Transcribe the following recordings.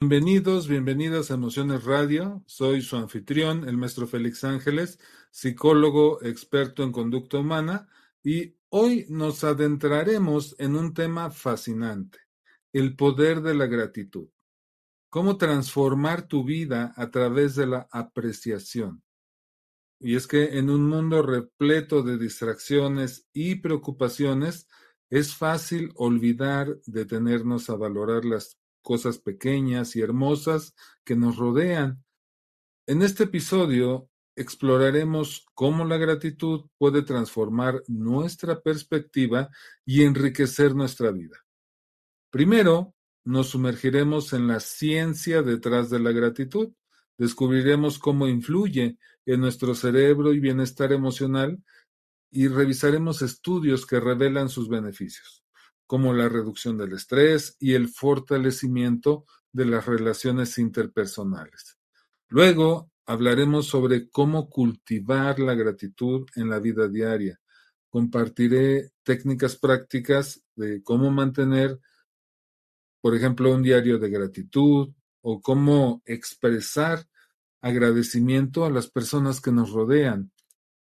Bienvenidos, bienvenidas a Emociones Radio. Soy su anfitrión, el maestro Félix Ángeles, psicólogo experto en conducta humana, y hoy nos adentraremos en un tema fascinante, el poder de la gratitud. Cómo transformar tu vida a través de la apreciación. Y es que en un mundo repleto de distracciones y preocupaciones, es fácil olvidar detenernos a valorar las cosas pequeñas y hermosas que nos rodean. En este episodio exploraremos cómo la gratitud puede transformar nuestra perspectiva y enriquecer nuestra vida. Primero, nos sumergiremos en la ciencia detrás de la gratitud. Descubriremos cómo influye en nuestro cerebro y bienestar emocional y revisaremos estudios que revelan sus beneficios como la reducción del estrés y el fortalecimiento de las relaciones interpersonales. Luego hablaremos sobre cómo cultivar la gratitud en la vida diaria. Compartiré técnicas prácticas de cómo mantener, por ejemplo, un diario de gratitud o cómo expresar agradecimiento a las personas que nos rodean.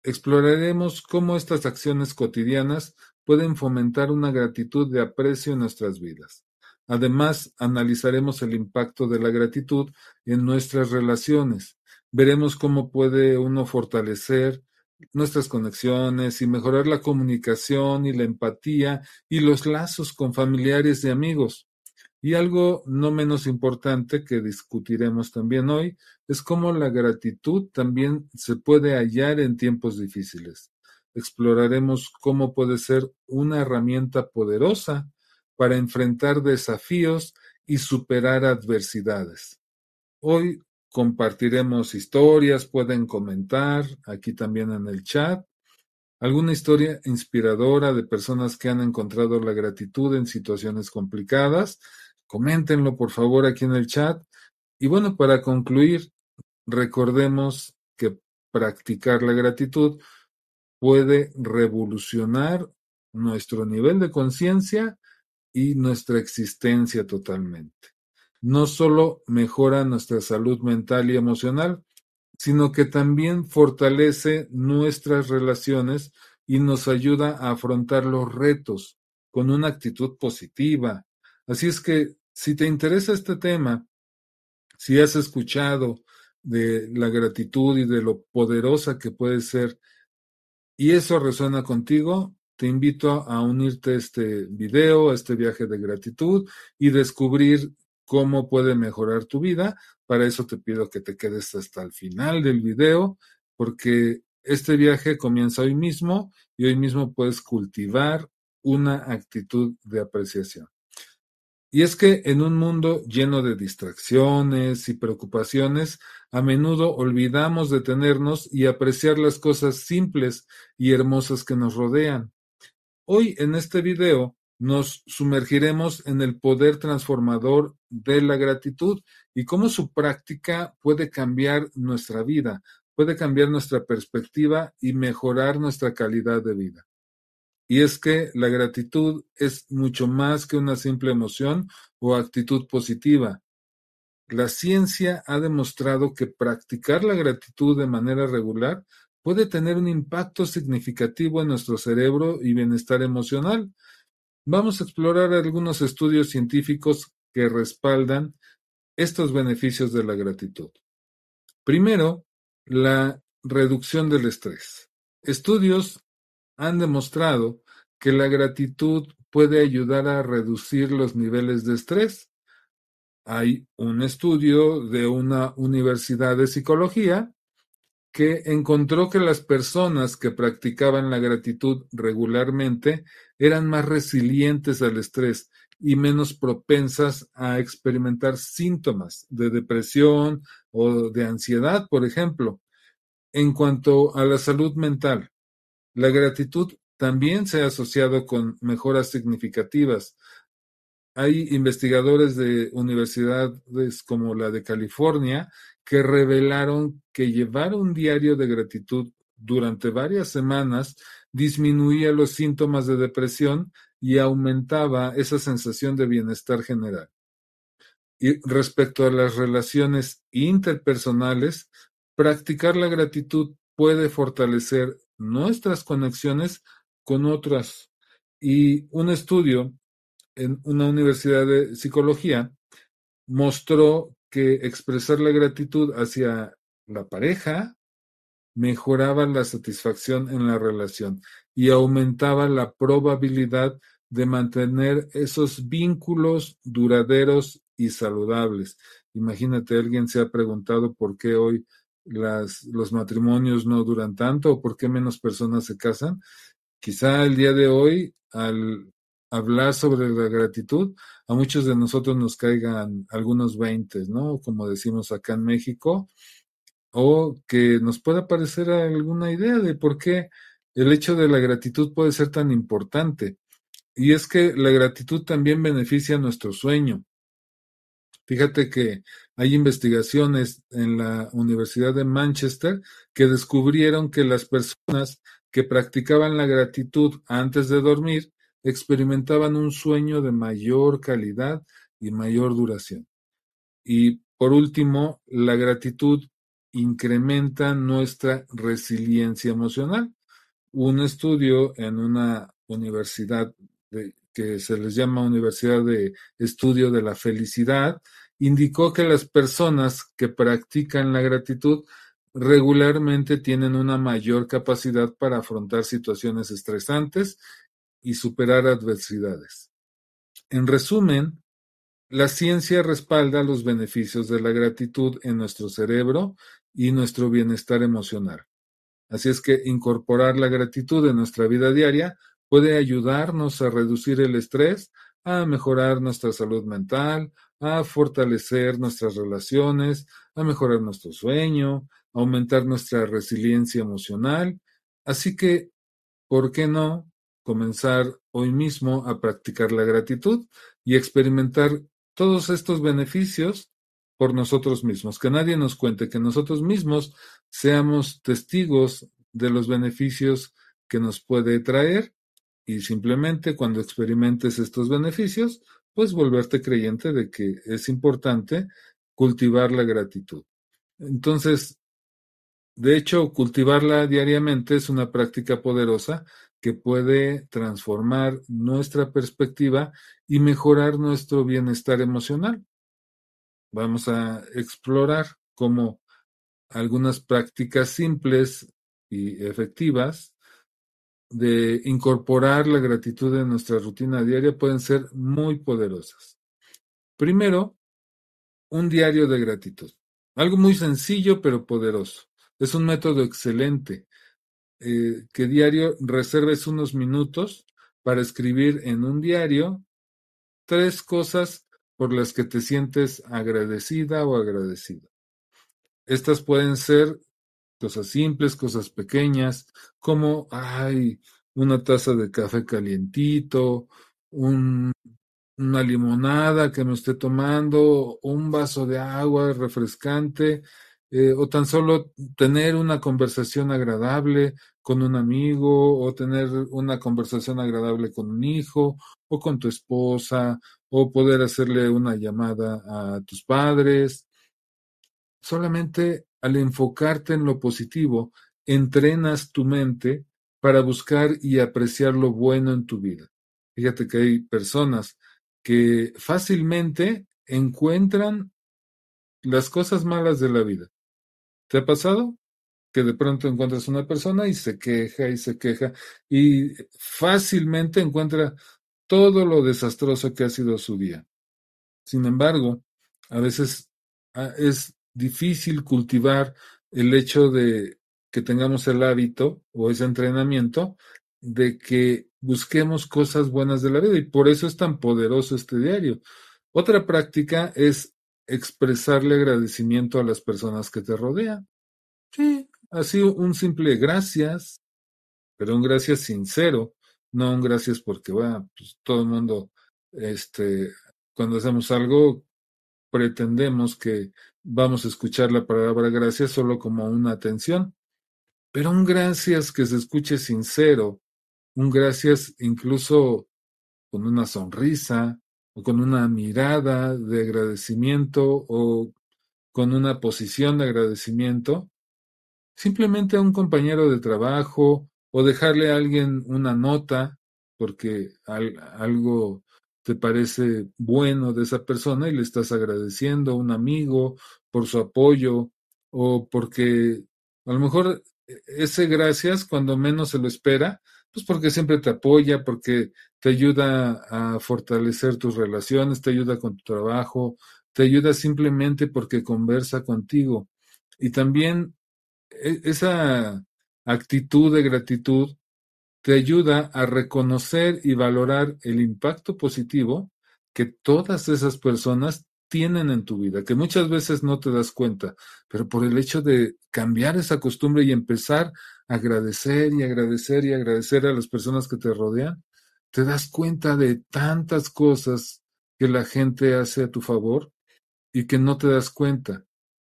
Exploraremos cómo estas acciones cotidianas pueden fomentar una gratitud de aprecio en nuestras vidas. Además, analizaremos el impacto de la gratitud en nuestras relaciones. Veremos cómo puede uno fortalecer nuestras conexiones y mejorar la comunicación y la empatía y los lazos con familiares y amigos. Y algo no menos importante que discutiremos también hoy es cómo la gratitud también se puede hallar en tiempos difíciles exploraremos cómo puede ser una herramienta poderosa para enfrentar desafíos y superar adversidades. Hoy compartiremos historias, pueden comentar aquí también en el chat, alguna historia inspiradora de personas que han encontrado la gratitud en situaciones complicadas. Coméntenlo por favor aquí en el chat. Y bueno, para concluir, recordemos que practicar la gratitud puede revolucionar nuestro nivel de conciencia y nuestra existencia totalmente. No solo mejora nuestra salud mental y emocional, sino que también fortalece nuestras relaciones y nos ayuda a afrontar los retos con una actitud positiva. Así es que si te interesa este tema, si has escuchado de la gratitud y de lo poderosa que puede ser y eso resuena contigo, te invito a unirte a este video, a este viaje de gratitud y descubrir cómo puede mejorar tu vida. Para eso te pido que te quedes hasta el final del video, porque este viaje comienza hoy mismo y hoy mismo puedes cultivar una actitud de apreciación. Y es que en un mundo lleno de distracciones y preocupaciones, a menudo olvidamos detenernos y apreciar las cosas simples y hermosas que nos rodean. Hoy en este video nos sumergiremos en el poder transformador de la gratitud y cómo su práctica puede cambiar nuestra vida, puede cambiar nuestra perspectiva y mejorar nuestra calidad de vida. Y es que la gratitud es mucho más que una simple emoción o actitud positiva. La ciencia ha demostrado que practicar la gratitud de manera regular puede tener un impacto significativo en nuestro cerebro y bienestar emocional. Vamos a explorar algunos estudios científicos que respaldan estos beneficios de la gratitud. Primero, la reducción del estrés. Estudios han demostrado que la gratitud puede ayudar a reducir los niveles de estrés. Hay un estudio de una universidad de psicología que encontró que las personas que practicaban la gratitud regularmente eran más resilientes al estrés y menos propensas a experimentar síntomas de depresión o de ansiedad, por ejemplo. En cuanto a la salud mental, la gratitud también se ha asociado con mejoras significativas. Hay investigadores de universidades como la de California que revelaron que llevar un diario de gratitud durante varias semanas disminuía los síntomas de depresión y aumentaba esa sensación de bienestar general. Y respecto a las relaciones interpersonales, practicar la gratitud puede fortalecer nuestras conexiones con otras. Y un estudio en una universidad de psicología mostró que expresar la gratitud hacia la pareja mejoraba la satisfacción en la relación y aumentaba la probabilidad de mantener esos vínculos duraderos y saludables. Imagínate, alguien se ha preguntado por qué hoy las, los matrimonios no duran tanto o por qué menos personas se casan. Quizá el día de hoy, al hablar sobre la gratitud, a muchos de nosotros nos caigan algunos veintes, ¿no? Como decimos acá en México, o que nos pueda parecer alguna idea de por qué el hecho de la gratitud puede ser tan importante. Y es que la gratitud también beneficia nuestro sueño. Fíjate que hay investigaciones en la Universidad de Manchester que descubrieron que las personas que practicaban la gratitud antes de dormir experimentaban un sueño de mayor calidad y mayor duración. Y por último, la gratitud incrementa nuestra resiliencia emocional. Un estudio en una universidad que se les llama Universidad de Estudio de la Felicidad indicó que las personas que practican la gratitud regularmente tienen una mayor capacidad para afrontar situaciones estresantes y superar adversidades. En resumen, la ciencia respalda los beneficios de la gratitud en nuestro cerebro y nuestro bienestar emocional. Así es que incorporar la gratitud en nuestra vida diaria puede ayudarnos a reducir el estrés, a mejorar nuestra salud mental, a fortalecer nuestras relaciones, a mejorar nuestro sueño, a aumentar nuestra resiliencia emocional. Así que, ¿por qué no comenzar hoy mismo a practicar la gratitud y experimentar todos estos beneficios por nosotros mismos? Que nadie nos cuente, que nosotros mismos seamos testigos de los beneficios que nos puede traer y simplemente cuando experimentes estos beneficios, pues volverte creyente de que es importante cultivar la gratitud. Entonces, de hecho, cultivarla diariamente es una práctica poderosa que puede transformar nuestra perspectiva y mejorar nuestro bienestar emocional. Vamos a explorar cómo algunas prácticas simples y efectivas de incorporar la gratitud en nuestra rutina diaria pueden ser muy poderosas. Primero, un diario de gratitud. Algo muy sencillo pero poderoso. Es un método excelente. Eh, que diario reserves unos minutos para escribir en un diario tres cosas por las que te sientes agradecida o agradecido. Estas pueden ser cosas simples, cosas pequeñas, como, ay, una taza de café calientito, un, una limonada que me esté tomando, un vaso de agua refrescante, eh, o tan solo tener una conversación agradable con un amigo, o tener una conversación agradable con un hijo, o con tu esposa, o poder hacerle una llamada a tus padres. Solamente al enfocarte en lo positivo, entrenas tu mente para buscar y apreciar lo bueno en tu vida. Fíjate que hay personas que fácilmente encuentran las cosas malas de la vida. ¿Te ha pasado? Que de pronto encuentras una persona y se queja y se queja y fácilmente encuentra todo lo desastroso que ha sido su día. Sin embargo, a veces ah, es difícil cultivar el hecho de que tengamos el hábito o ese entrenamiento de que busquemos cosas buenas de la vida y por eso es tan poderoso este diario. Otra práctica es expresarle agradecimiento a las personas que te rodean. Sí, así un simple gracias, pero un gracias sincero, no un gracias porque, bueno, pues todo el mundo, este, cuando hacemos algo, pretendemos que vamos a escuchar la palabra gracias solo como una atención, pero un gracias que se escuche sincero, un gracias incluso con una sonrisa, o con una mirada de agradecimiento o con una posición de agradecimiento, simplemente a un compañero de trabajo o dejarle a alguien una nota porque algo te parece bueno de esa persona y le estás agradeciendo a un amigo por su apoyo o porque a lo mejor ese gracias cuando menos se lo espera, pues porque siempre te apoya, porque te ayuda a fortalecer tus relaciones, te ayuda con tu trabajo, te ayuda simplemente porque conversa contigo. Y también e, esa actitud de gratitud te ayuda a reconocer y valorar el impacto positivo que todas esas personas tienen en tu vida, que muchas veces no te das cuenta, pero por el hecho de cambiar esa costumbre y empezar a agradecer y agradecer y agradecer a las personas que te rodean, te das cuenta de tantas cosas que la gente hace a tu favor y que no te das cuenta.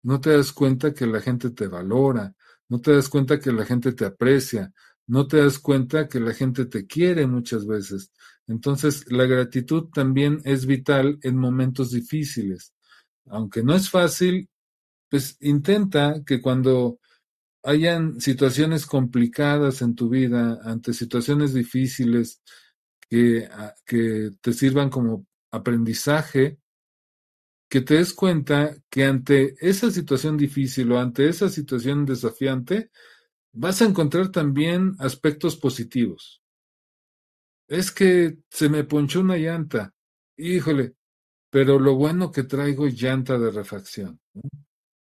No te das cuenta que la gente te valora, no te das cuenta que la gente te aprecia, no te das cuenta que la gente te quiere muchas veces. Entonces, la gratitud también es vital en momentos difíciles. Aunque no es fácil, pues intenta que cuando hayan situaciones complicadas en tu vida, ante situaciones difíciles que, ah, que te sirvan como aprendizaje, que te des cuenta que ante esa situación difícil o ante esa situación desafiante, vas a encontrar también aspectos positivos. Es que se me ponchó una llanta. Híjole, pero lo bueno que traigo es llanta de refacción.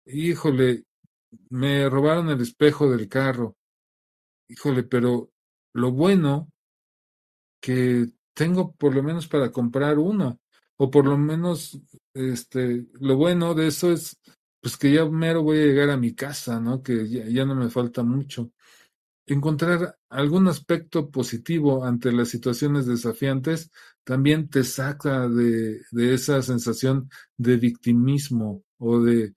Híjole, me robaron el espejo del carro. Híjole, pero lo bueno que tengo por lo menos para comprar uno, o por lo menos, este, lo bueno de eso es pues que ya mero voy a llegar a mi casa, ¿no? Que ya, no me falta mucho. Encontrar algún aspecto positivo ante las situaciones desafiantes también te saca de, de esa sensación de victimismo o de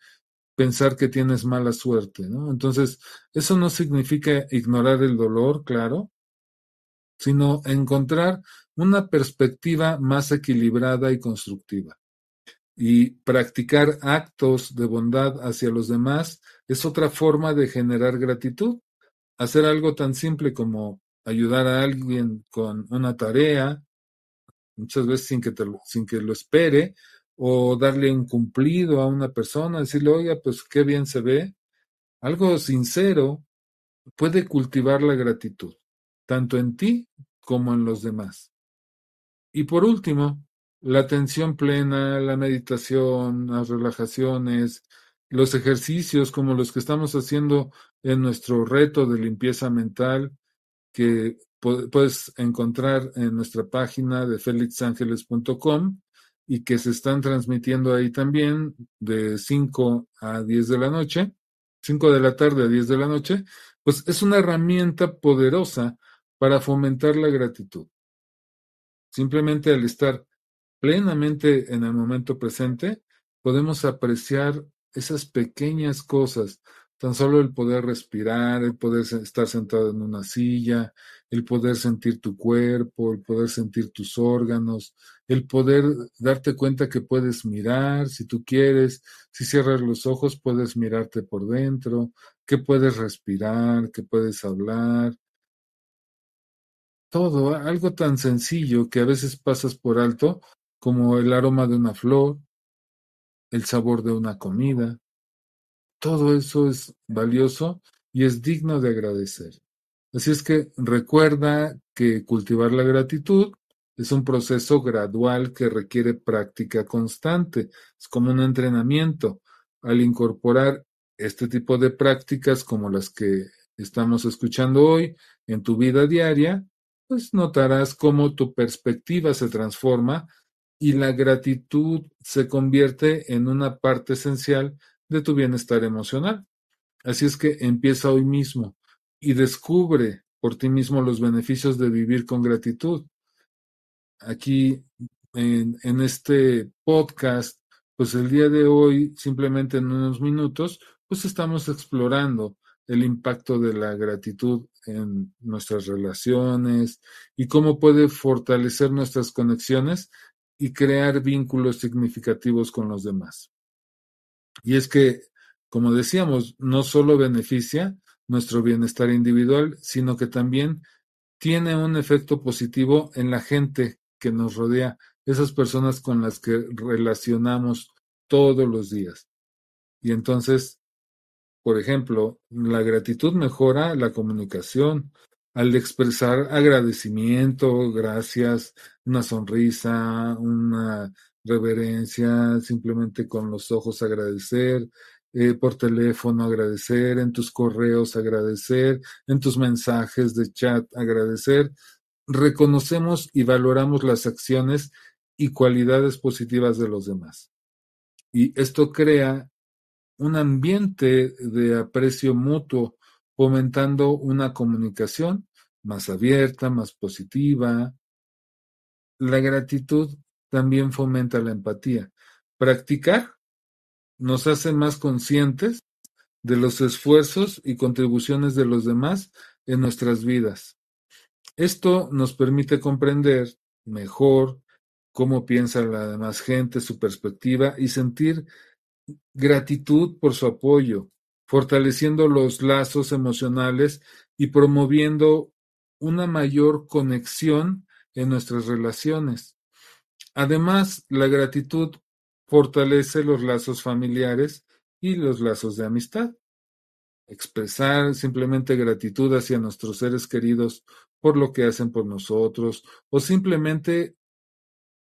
pensar que tienes mala suerte, ¿no? Entonces, eso no significa ignorar el dolor, claro, sino encontrar una perspectiva más equilibrada y constructiva y practicar actos de bondad hacia los demás es otra forma de generar gratitud. Hacer algo tan simple como ayudar a alguien con una tarea, muchas veces sin que, lo, sin que lo espere, o darle un cumplido a una persona, decirle, oiga, pues qué bien se ve. Algo sincero puede cultivar la gratitud, tanto en ti como en los demás. Y por último, la atención plena, la meditación, las relajaciones, los ejercicios como los que estamos haciendo en nuestro reto de limpieza mental que puedes encontrar en nuestra página de felixangeles.com y que se están transmitiendo ahí también de 5 a 10 de la noche, 5 de la tarde a 10 de la noche, pues es una herramienta poderosa para fomentar la gratitud. Simplemente al estar plenamente en el momento presente, podemos apreciar esas pequeñas cosas, tan solo el poder respirar, el poder estar sentado en una silla, el poder sentir tu cuerpo, el poder sentir tus órganos, el poder darte cuenta que puedes mirar si tú quieres, si cierras los ojos puedes mirarte por dentro, que puedes respirar, que puedes hablar. Todo, algo tan sencillo que a veces pasas por alto, como el aroma de una flor, el sabor de una comida. Todo eso es valioso y es digno de agradecer. Así es que recuerda que cultivar la gratitud es un proceso gradual que requiere práctica constante. Es como un entrenamiento. Al incorporar este tipo de prácticas como las que estamos escuchando hoy en tu vida diaria, pues notarás cómo tu perspectiva se transforma y la gratitud se convierte en una parte esencial de tu bienestar emocional. Así es que empieza hoy mismo y descubre por ti mismo los beneficios de vivir con gratitud. Aquí en, este podcast, pues el día de hoy, simplemente en unos minutos, pues estamos explorando el impacto de la gratitud en nuestras relaciones y cómo puede fortalecer nuestras conexiones y crear vínculos significativos con los demás. Y es que, como decíamos, no solo beneficia nuestro bienestar individual, sino que también tiene un efecto positivo en la gente que nos rodea, esas personas con las que relacionamos todos los días. Y entonces, por ejemplo, la gratitud mejora la comunicación. Al expresar agradecimiento, gracias, una sonrisa, una reverencia, simplemente con los ojos agradecer, eh, por teléfono agradecer, en tus correos agradecer, en tus mensajes de chat agradecer, reconocemos y valoramos las acciones y cualidades positivas de los demás. Y esto crea un ambiente de aprecio mutuo, fomentando una comunicación más abierta, más positiva. La gratitud también fomenta la empatía. Practicar nos hace más conscientes de los esfuerzos y contribuciones de los demás en nuestras vidas. Esto nos permite comprender mejor cómo piensa la demás gente, su perspectiva y sentir gratitud por su apoyo, fortaleciendo los lazos emocionales y promoviendo una mayor conexión en nuestras relaciones. Además, la gratitud fortalece los lazos familiares y los lazos de amistad. Expresar simplemente gratitud hacia nuestros seres queridos por lo que hacen por nosotros o simplemente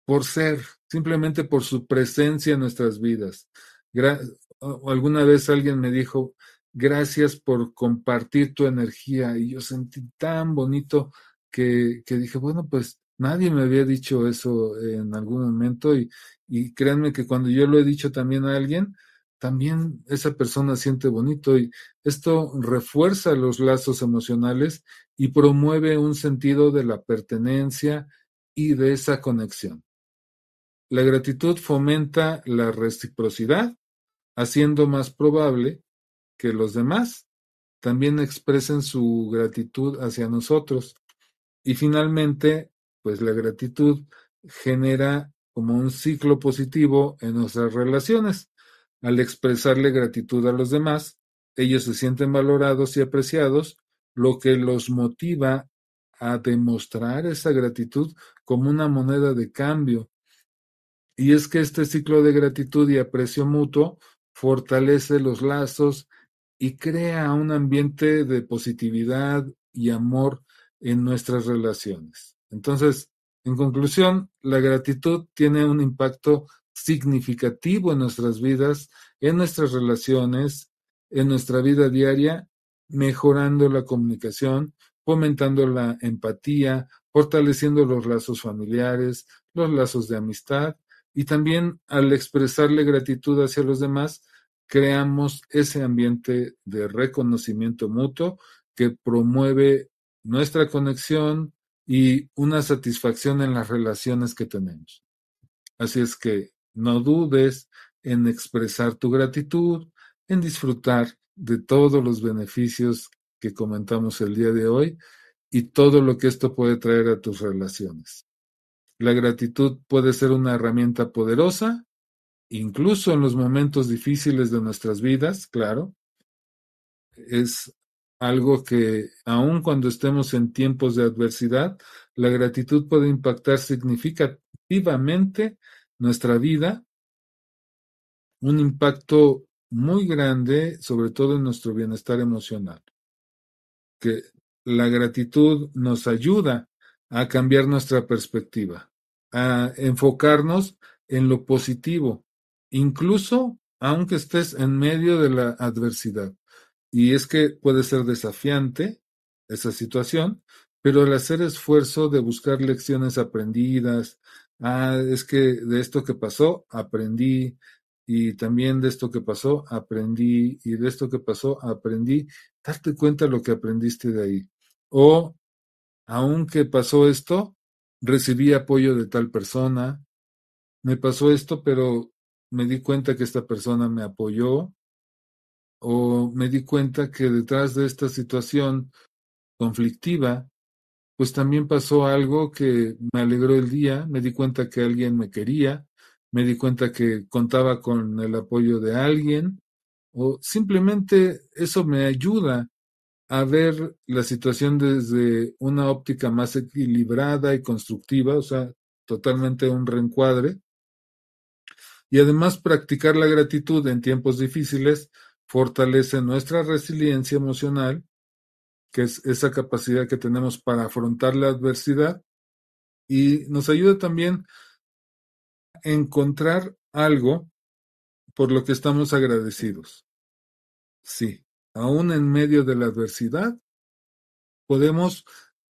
por ser, simplemente por su presencia en nuestras vidas. Alguna vez alguien me dijo, gracias por compartir tu energía y yo sentí tan bonito que, que dije, bueno, pues nadie me había dicho eso en algún momento y, y créanme que cuando yo lo he dicho también a alguien, también esa persona siente bonito. Y esto refuerza los lazos emocionales y promueve un sentido de la pertenencia y de esa conexión. La gratitud fomenta la reciprocidad, haciendo más probable que los demás también expresen su gratitud hacia nosotros. Y finalmente, pues la gratitud genera como un ciclo positivo en nuestras relaciones al expresarle gratitud a los demás, ellos se sienten valorados y apreciados, lo que los motiva a demostrar esa gratitud como una moneda de cambio. Y es que este ciclo de gratitud y aprecio mutuo fortalece los lazos y crea un ambiente de positividad y amor en nuestras relaciones. Entonces, en conclusión, la gratitud tiene un impacto significativo en nuestras vidas, en nuestras relaciones, en nuestra vida diaria, mejorando la comunicación, fomentando la empatía, fortaleciendo los lazos familiares, los lazos de amistad y también al expresarle gratitud hacia los demás, creamos ese ambiente de reconocimiento mutuo que promueve nuestra conexión y una satisfacción en las relaciones que tenemos. Así es que no dudes en expresar tu gratitud, en disfrutar de todos los beneficios que comentamos el día de hoy y todo lo que esto puede traer a tus relaciones. La gratitud puede ser una herramienta poderosa, incluso en los momentos difíciles de nuestras vidas, claro. Es algo que, aun cuando estemos en tiempos de adversidad, la gratitud puede impactar significativamente nuestra vida, un impacto muy grande, sobre todo en nuestro bienestar emocional. Que la gratitud nos ayuda a cambiar nuestra perspectiva, a enfocarnos en lo positivo, incluso aunque estés en medio de la adversidad. Y es que puede ser desafiante esa situación, pero el hacer esfuerzo de buscar lecciones aprendidas, ah, es que de esto que pasó aprendí, y también de esto que pasó aprendí, y de esto que pasó aprendí, darte cuenta lo que aprendiste de ahí. O, aunque pasó esto, recibí apoyo de tal persona, me pasó esto, pero me di cuenta que esta persona me apoyó, o me di cuenta que detrás de esta situación conflictiva pues también pasó algo que me alegró el día, me di cuenta que alguien me quería, me di cuenta que contaba con el apoyo de alguien, o simplemente eso me ayuda a ver la situación desde una óptica más equilibrada y constructiva, o sea, totalmente un reencuadre. Y además practicar la gratitud en tiempos difíciles fortalece nuestra resiliencia emocional, que es esa capacidad que tenemos para afrontar la adversidad, y nos ayuda también a encontrar algo por lo que estamos agradecidos. Sí, aún en medio de la adversidad, podemos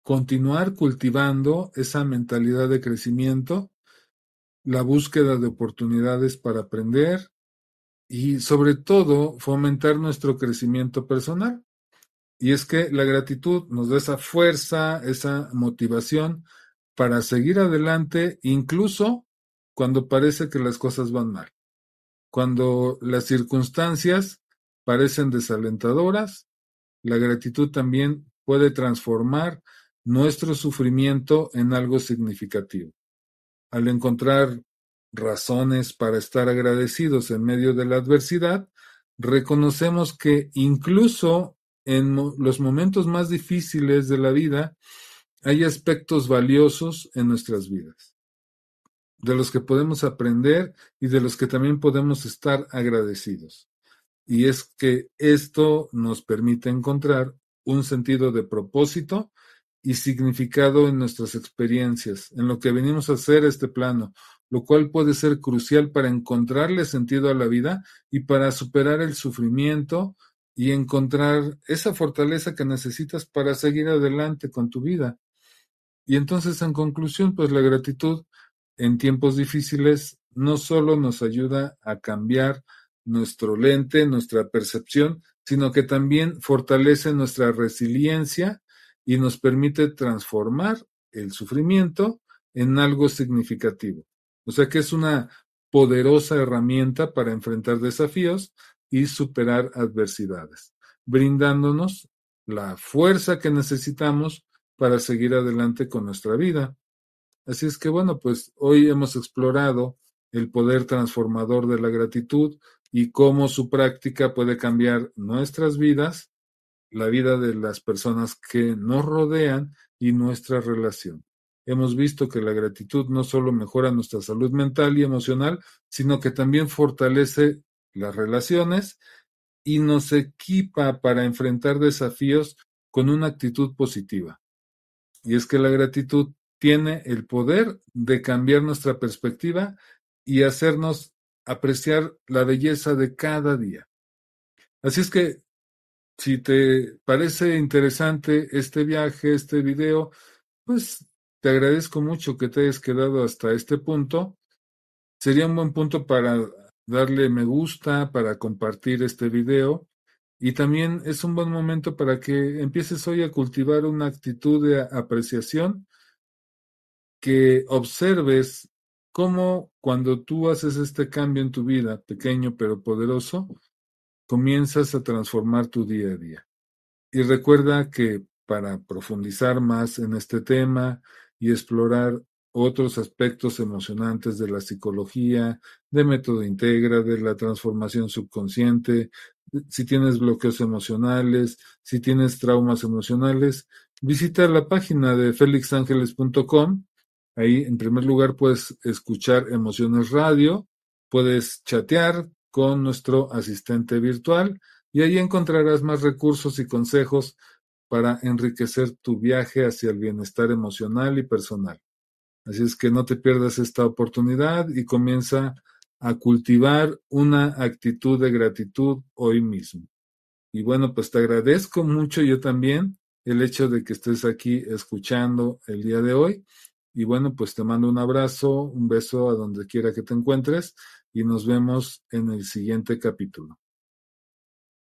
continuar cultivando esa mentalidad de crecimiento, la búsqueda de oportunidades para aprender y sobre todo fomentar nuestro crecimiento personal. Y es que la gratitud nos da esa fuerza, esa motivación para seguir adelante, incluso cuando parece que las cosas van mal, cuando las circunstancias parecen desalentadoras, la gratitud también puede transformar nuestro sufrimiento en algo significativo. Al encontrar razones para estar agradecidos en medio de la adversidad, reconocemos que incluso en los momentos más difíciles de la vida hay aspectos valiosos en nuestras vidas, de los que podemos aprender y de los que también podemos estar agradecidos. Y es que esto nos permite encontrar un sentido de propósito y significado en nuestras experiencias, en lo que venimos a hacer este plano, lo cual puede ser crucial para encontrarle sentido a la vida y para superar el sufrimiento y encontrar esa fortaleza que necesitas para seguir adelante con tu vida. Y entonces, en conclusión, pues la gratitud en tiempos difíciles no solo nos ayuda a cambiar nuestro lente, nuestra percepción, sino que también fortalece nuestra resiliencia y nos permite transformar el sufrimiento en algo significativo. O sea que es una poderosa herramienta para enfrentar desafíos y superar adversidades, brindándonos la fuerza que necesitamos para seguir adelante con nuestra vida. Así es que bueno, pues hoy hemos explorado el poder transformador de la gratitud, y cómo su práctica puede cambiar nuestras vidas, la vida de las personas que nos rodean y nuestra relación. Hemos visto que la gratitud no solo mejora nuestra salud mental y emocional, sino que también fortalece las relaciones y nos equipa para enfrentar desafíos con una actitud positiva. Y es que la gratitud tiene el poder de cambiar nuestra perspectiva y hacernos apreciar la belleza de cada día. Así es que, si te parece interesante este viaje, este video, pues te agradezco mucho que te hayas quedado hasta este punto. Sería un buen punto para darle me gusta, para compartir este video. Y también es un buen momento para que empieces hoy a cultivar una actitud de apreciación, que observes cómo cuando tú haces este cambio en tu vida, pequeño pero poderoso, comienzas a transformar tu día a día. Y recuerda que para profundizar más en este tema y explorar otros aspectos emocionantes de la psicología, de método integra, de la transformación subconsciente, si tienes bloqueos emocionales, si tienes traumas emocionales, visita la página de felixangeles.com Ahí, en primer lugar, puedes escuchar Emociones Radio, puedes chatear con nuestro asistente virtual y ahí encontrarás más recursos y consejos para enriquecer tu viaje hacia el bienestar emocional y personal. Así es que no te pierdas esta oportunidad y comienza a cultivar una actitud de gratitud hoy mismo. Y bueno, pues te agradezco mucho yo también el hecho de que estés aquí escuchando el día de hoy y bueno, pues te mando un abrazo, un beso a donde quiera que te encuentres y nos vemos en el siguiente capítulo.